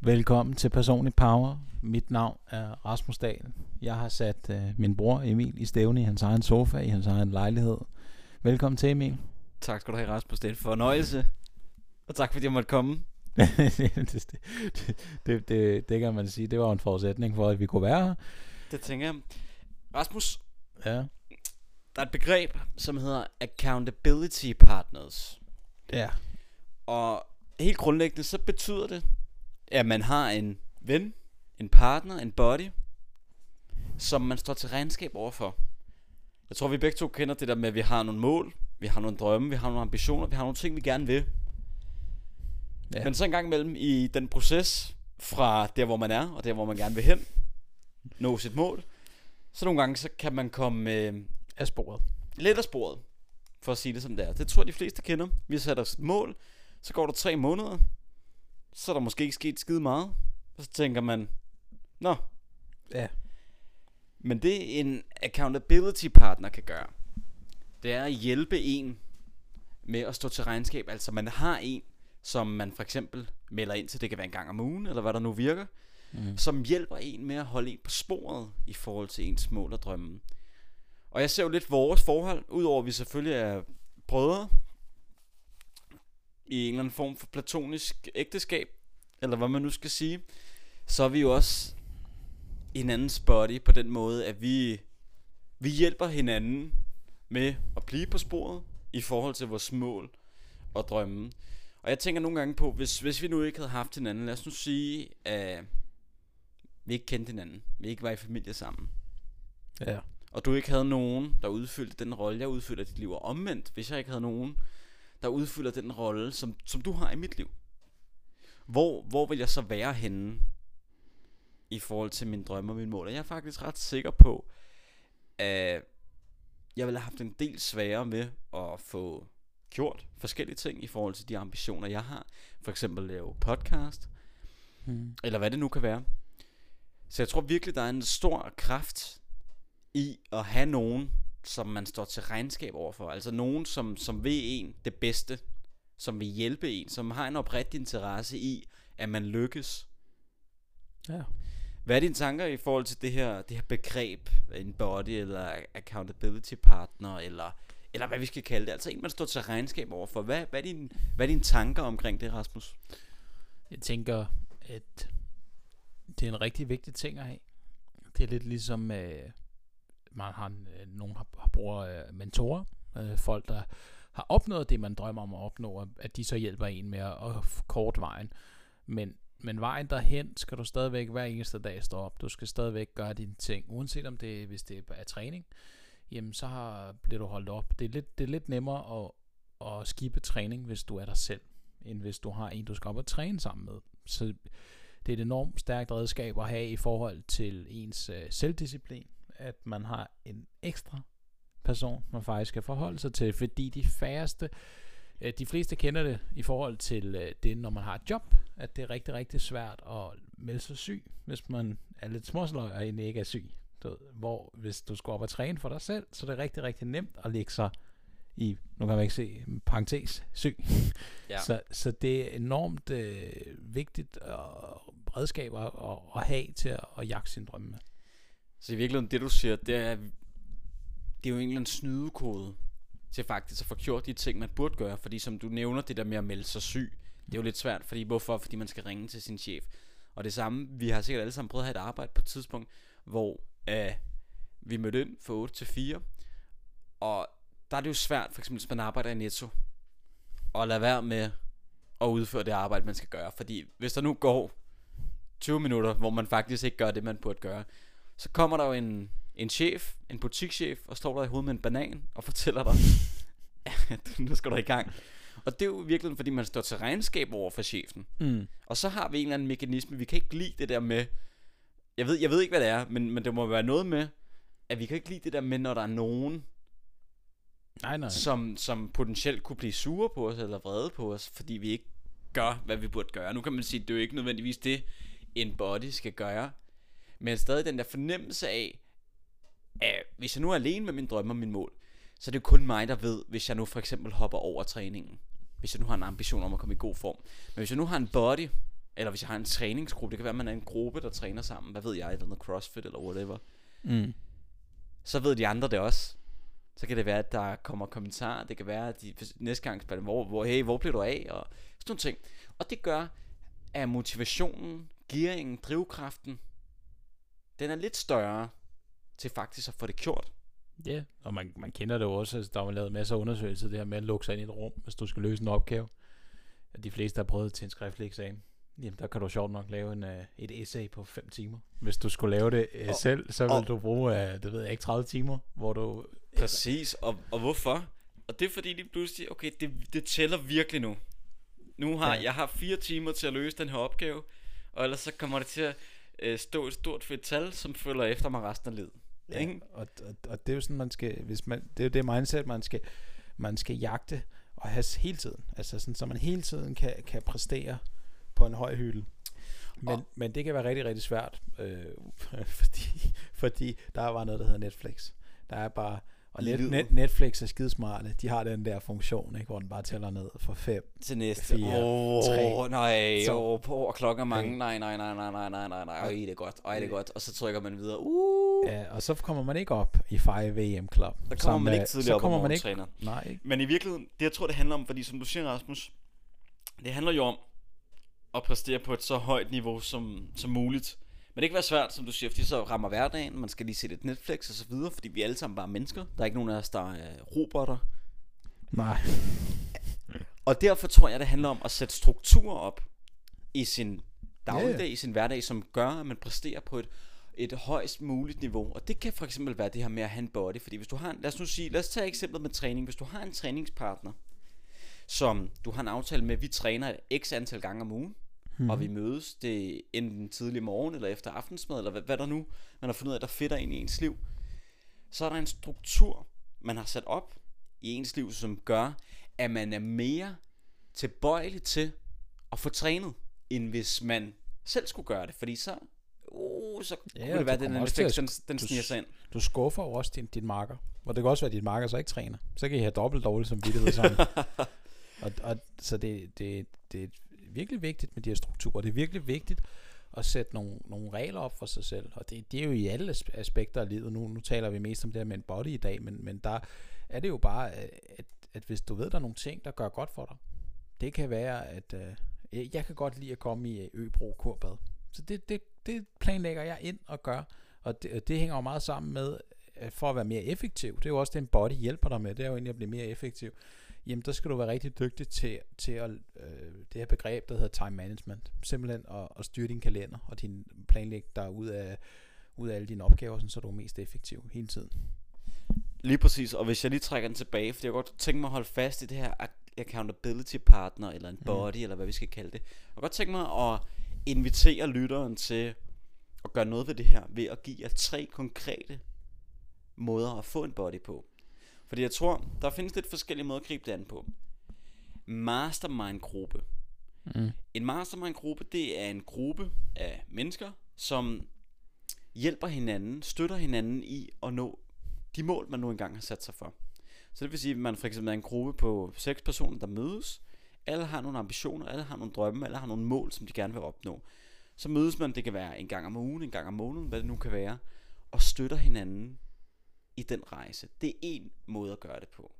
Velkommen til Personlig Power. Mit navn er Rasmus Dahl. Jeg har sat øh, min bror Emil i stævne i hans egen sofa, i hans egen lejlighed. Velkommen til Emil. Tak skal du have, Rasmus. Det er en fornøjelse. Og tak fordi jeg måtte komme. det, det, det, det, det kan man sige, det var en forudsætning for, at vi kunne være her. Det tænker jeg. Rasmus, Ja, der er et begreb, som hedder accountability partners. ja, Og helt grundlæggende, så betyder det, at man har en ven, en partner, en buddy, som man står til regnskab overfor. Jeg tror, vi begge to kender det der med, at vi har nogle mål, vi har nogle drømme, vi har nogle ambitioner, vi har nogle ting, vi gerne vil. Ja. Men så en gang imellem i den proces, fra der, hvor man er, og der, hvor man gerne vil hen, nå sit mål, så nogle gange, så kan man komme øh, af sporet. lidt af sporet, for at sige det som det er. Det tror jeg, de fleste kender. Vi sætter os et mål, så går der tre måneder, så er der måske ikke sket skide meget, og så tænker man, nå, Ja, men det en accountability partner kan gøre, det er at hjælpe en med at stå til regnskab. Altså man har en, som man for eksempel melder ind til, det kan være en gang om ugen, eller hvad der nu virker, mm. som hjælper en med at holde en på sporet i forhold til ens mål og drømme. Og jeg ser jo lidt vores forhold, udover at vi selvfølgelig er brødre i en eller anden form for platonisk ægteskab, eller hvad man nu skal sige, så er vi jo også hinandens body på den måde, at vi, vi hjælper hinanden med at blive på sporet i forhold til vores mål og drømme. Og jeg tænker nogle gange på, hvis, hvis vi nu ikke havde haft hinanden, lad os nu sige, at vi ikke kendte hinanden, vi ikke var i familie sammen, ja, og du ikke havde nogen, der udfyldte den rolle, jeg udfylder i dit liv, og omvendt, hvis jeg ikke havde nogen, der udfylder den rolle, som, som du har i mit liv. Hvor, hvor vil jeg så være henne i forhold til mine drømme og mine mål? Og jeg er faktisk ret sikker på, at jeg ville have haft en del sværere med at få gjort forskellige ting i forhold til de ambitioner, jeg har. For eksempel lave podcast, mm. eller hvad det nu kan være. Så jeg tror virkelig, der er en stor kraft i at have nogen, som man står til regnskab overfor. Altså nogen, som, som ved en det bedste, som vil hjælpe en, som har en oprigtig interesse i, at man lykkes. ja. Hvad er dine tanker i forhold til det her, det her begreb, en body eller accountability partner, eller, eller hvad vi skal kalde det? Altså en, man står til regnskab overfor. Hvad, hvad, er dine, hvad er dine tanker omkring det, Rasmus? Jeg tænker, at det er en rigtig vigtig ting at have. Det er lidt ligesom, øh, man har, øh, nogen har, har bruger øh, mentorer, øh, folk der har opnået det, man drømmer om at opnå, at de så hjælper en med at, at kort vejen. Men, men vejen derhen skal du stadigvæk hver eneste dag stå op. Du skal stadigvæk gøre dine ting, uanset om det hvis det er træning, jamen så har, bliver du holdt op. Det er lidt, det er lidt nemmere at, at skibe træning, hvis du er der selv, end hvis du har en, du skal op og træne sammen med. Så det er et enormt stærkt redskab at have i forhold til ens øh, selvdisciplin, at man har en ekstra person, man faktisk skal forholde sig til, fordi de færreste, øh, de fleste kender det i forhold til øh, det, når man har et job, at det er rigtig, rigtig svært at melde sig syg, hvis man er lidt småsløj og egentlig ikke er syg. Du ved, hvor hvis du skal op og træne for dig selv, så er det rigtig, rigtig nemt at lægge sig i, nu kan man ikke se, parentes, syg. Ja. Så, så det er enormt øh, vigtigt øh, redskab at, at, have til at, at jagte sin drømme med. Så i virkeligheden, det du siger, det er, det er jo en eller anden snydekode til faktisk at få gjort de ting, man burde gøre. Fordi som du nævner, det der med at melde sig syg, det er jo lidt svært. Fordi hvorfor? Fordi man skal ringe til sin chef. Og det samme, vi har sikkert alle sammen prøvet at have et arbejde på et tidspunkt, hvor øh, vi mødte ind fra 8 til 4. Og der er det jo svært, for eksempel hvis man arbejder i Netto, at lade være med at udføre det arbejde, man skal gøre. Fordi hvis der nu går 20 minutter, hvor man faktisk ikke gør det, man burde gøre, så kommer der jo en, en chef, en butikschef, og slår dig i hovedet med en banan, og fortæller dig, at nu skal du i gang. Og det er jo virkelig, fordi man står til regnskab over for chefen. Mm. Og så har vi en eller anden mekanisme, vi kan ikke lide det der med, jeg ved, jeg ved ikke, hvad det er, men, men det må være noget med, at vi kan ikke lide det der med, når der er nogen, Nej, nej. som, som potentielt kunne blive sure på os, eller vrede på os, fordi vi ikke gør, hvad vi burde gøre. Nu kan man sige, at det er jo ikke nødvendigvis det, en body skal gøre. Men stadig den der fornemmelse af, at hvis jeg nu er alene med min drømme og min mål, så er det kun mig, der ved, hvis jeg nu for eksempel hopper over træningen. Hvis jeg nu har en ambition om at komme i god form. Men hvis jeg nu har en body, eller hvis jeg har en træningsgruppe, det kan være, at man er en gruppe, der træner sammen, hvad ved jeg, eller noget crossfit eller whatever, Mm. så ved de andre det også. Så kan det være, at der kommer kommentarer, det kan være, at de næste gang spørger, hvor, hvor, hey, hvor blev du af, og sådan nogle ting. Og det gør, at motivationen, gearingen, drivkraften, den er lidt større til faktisk at få det gjort. Ja, yeah. og man, man kender det jo også, altså, der er jo lavet masser af undersøgelser, det her med at lukke sig ind i et rum, hvis du skal løse en opgave. At De fleste har prøvet til en skriftlig eksamen. Jamen, der kan du sjovt nok lave en, uh, et essay på 5 timer. Hvis du skulle lave det uh, Og- selv, så vil og- du bruge, uh, det ved jeg ikke, 30 timer, hvor du... Præcis, og, og hvorfor? Og det er fordi lige pludselig, okay, det, det tæller virkelig nu. Nu har Ja. jeg har fire timer til at løse den her opgave, og ellers så kommer det til at øh, stå et stort fedt tal, som følger efter mig resten af livet. Ja, Ikke? og, og, og det er jo sådan, man skal, hvis man, det er jo det mindset, man skal, man skal jagte og have hele tiden. Altså sådan, så man hele tiden kan, kan præstere på en høj hylde. Men, Og- men det kan være rigtig, rigtig svært, øh, fordi, fordi der er bare noget, der hedder Netflix. Der er bare, og net, net, Netflix er skidesmarte. De har den der funktion, ikke, hvor den bare tæller ned for fem. Til næste. Fire, Åh, tre. nej, Så- åh, på, og klokken er mange. Nej, nej, nej, nej, nej, nej, nej, nej. Øj, det er godt. Øj, det er Øh. godt. Og så trykker man videre. Uh, Ja, og så kommer man ikke op i 5 VM Club. der kommer som, man øh, ikke tidligere så op kommer om man ikke, træner. Nej, ikke? Men i virkeligheden, det jeg tror, det handler om, fordi som du siger, Rasmus, det handler jo om at præstere på et så højt niveau som, som muligt. Men det kan være svært, som du siger, fordi så rammer hverdagen, man skal lige se lidt Netflix og så videre, fordi vi er alle sammen bare mennesker. Der er ikke nogen af os, der er robotter. Nej. Og derfor tror jeg, det handler om at sætte strukturer op i sin dagligdag, ja. i sin hverdag, som gør, at man præsterer på et, et højst muligt niveau. Og det kan for eksempel være det her med at have en body. Fordi hvis du har en, lad os nu sige, lad os tage eksemplet med træning. Hvis du har en træningspartner, som du har en aftale med, vi træner et x antal gange om ugen, mm. og vi mødes det enten tidlig morgen eller efter aftensmad, eller hvad, hvad der nu, man har fundet ud af, der fitter ind i ens liv. Så er der en struktur, man har sat op i ens liv, som gør, at man er mere tilbøjelig til at få trænet, end hvis man selv skulle gøre det. Fordi så, uh, så Ja, kunne og det være, den effekt, den, den du sniger sig ind. Du skuffer jo også din, din marker. Og det kan også være, at din marker så ikke træner. Så kan I have dobbelt dårligt som vidtighed sammen. og, og, så det, det, det er virkelig vigtigt med de her strukturer. Det er virkelig vigtigt at sætte nogle, nogle regler op for sig selv. Og det, det er jo i alle aspekter af livet. Nu, nu taler vi mest om det her med en body i dag, men, men der er det jo bare, at, at hvis du ved, der er nogle ting, der gør godt for dig. Det kan være, at øh, jeg kan godt lide at komme i øh, Øbro Kurbad. Så det, det, det planlægger jeg ind og gør. Og det, det hænger jo meget sammen med, øh, for at være mere effektiv. Det er jo også det, en body hjælper dig med. Det er jo egentlig at blive mere effektiv. Jamen, der skal du være rigtig dygtig til, til at, øh, det her begreb, der hedder time management. Simpelthen at, at styre din kalender og din planlæg dig ud af, ud af alle dine opgaver, sådan, så du er mest effektiv hele tiden. Lige præcis, og hvis jeg lige trækker den tilbage, fordi jeg godt tænke mig at holde fast i det her ac- accountability partner, eller en body, mm. eller hvad vi skal kalde det. Jeg kan godt tænke mig at invitere lytteren til at gøre noget ved det her, ved at give jer tre konkrete måder at få en body på. Fordi jeg tror, der findes lidt forskellige måder at gribe det an på. Mastermind-gruppe. Mm. En mastermind-gruppe, det er en gruppe af mennesker, som hjælper hinanden, støtter hinanden i at nå de mål, man nu engang har sat sig for. Så det vil sige, at man for eksempel er en gruppe på seks personer, der mødes. Alle har nogle ambitioner, alle har nogle drømme, alle har nogle mål, som de gerne vil opnå. Så mødes man, det kan være en gang om ugen, en gang om måneden, hvad det nu kan være, og støtter hinanden i den rejse. Det er en måde at gøre det på.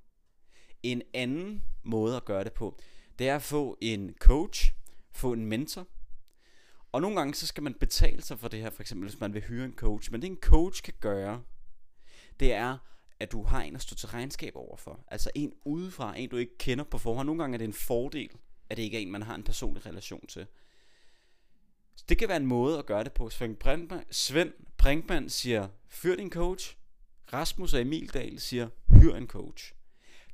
En anden måde at gøre det på, det er at få en coach, få en mentor. Og nogle gange så skal man betale sig for det her, for eksempel hvis man vil hyre en coach. Men det en coach kan gøre, det er, at du har en at stå til regnskab overfor. Altså en udefra, en du ikke kender på forhånd. Nogle gange er det en fordel, at det ikke er en, man har en personlig relation til. Så det kan være en måde at gøre det på. Svend Brinkmann, Svend Brinkmann siger, fyr din coach. Rasmus og Emil Dahl siger, hyr en coach.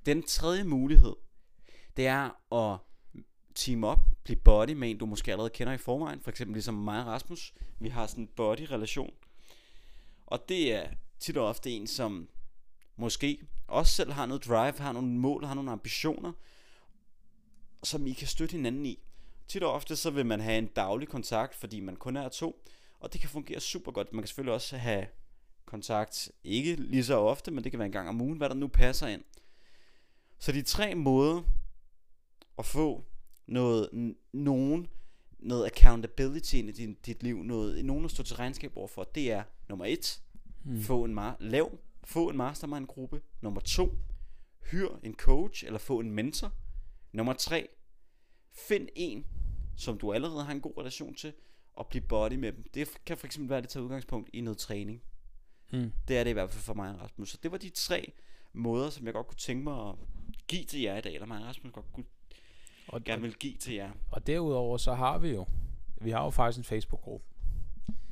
Den tredje mulighed, det er at team op, blive body med en, du måske allerede kender i forvejen. For eksempel ligesom mig og Rasmus. Vi har sådan en body-relation. Og det er tit og ofte en, som måske også selv har noget drive, har nogle mål, har nogle ambitioner, som I kan støtte hinanden i. Tit og ofte så vil man have en daglig kontakt, fordi man kun er to, og det kan fungere super godt. Man kan selvfølgelig også have kontakt, ikke lige så ofte, men det kan være en gang om ugen, hvad der nu passer ind. Så de tre måder at få noget, n- nogen noget accountability ind i din, dit liv, noget, nogen at stå til regnskab overfor, det er nummer et, Mm. få en mar- lav, få en mastermind gruppe. Nummer to, hyr en coach eller få en mentor. Nummer tre, find en, som du allerede har en god relation til, og bliv body med dem. Det kan eksempel være, at det tager udgangspunkt i noget træning. Mm. Det er det i hvert fald for mig og Rasmus. Så det var de tre måder, som jeg godt kunne tænke mig at give til jer i dag, eller mig og Rasmus godt kunne, Og, gerne vil give til jer. og derudover så har vi jo, vi har jo faktisk en Facebook-gruppe,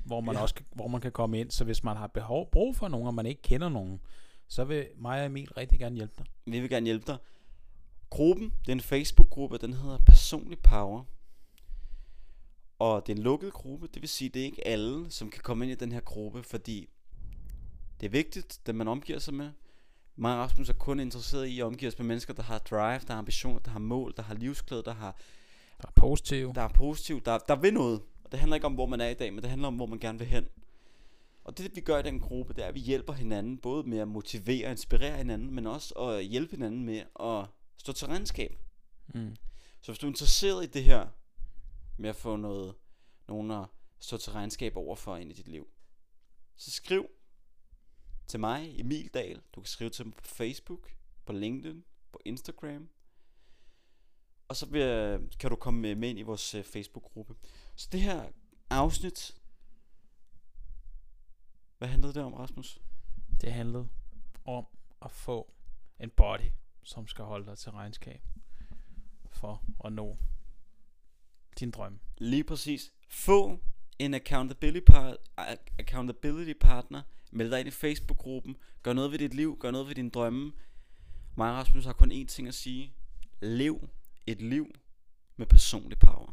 hvor man Ja. også hvor man kan komme ind, så hvis man har behov, brug for nogen, og man ikke kender nogen, så vil mig og Emil rigtig gerne hjælpe dig. Vi vil gerne hjælpe dig. Gruppen, det er en Facebook-gruppe, den hedder Personlig Power. Og det er en lukket gruppe, det vil sige, det er ikke alle, som kan komme ind i den her gruppe, fordi det er vigtigt, det man omgiver sig med. Mig og Rasmus er kun interesseret i at omgive os med mennesker, der har drive, der har ambitioner, der har mål, der har livsglæde, der har Der er positiv. der er positiv, der, der vil noget. Og det handler ikke om, hvor man er i dag, men det handler om, hvor man gerne vil hen. Og det, vi gør i den gruppe, det er, at vi hjælper hinanden, både med at motivere og inspirere hinanden, men også at hjælpe hinanden med at stå til regnskab. Mm. Så hvis du er interesseret i det her, med at få noget, nogen at stå til regnskab overfor ind i dit liv, så skriv til mig, Emil Dahl. Du kan skrive til mig på Facebook, på LinkedIn, på Instagram. Og så vil, kan du komme med, ind i vores øh, Facebook-gruppe. Så det her afsnit, hvad handlede det om, Rasmus? Det handlede om at få en body, som skal holde dig til regnskab for at nå din drøm. Lige præcis. Få en accountability, par- accountability partner. Meld dig ind i Facebook-gruppen. Gør noget ved dit liv. Gør noget ved dine drømme. Mig og Rasmus har kun én ting at sige. Lev et liv med personlig power.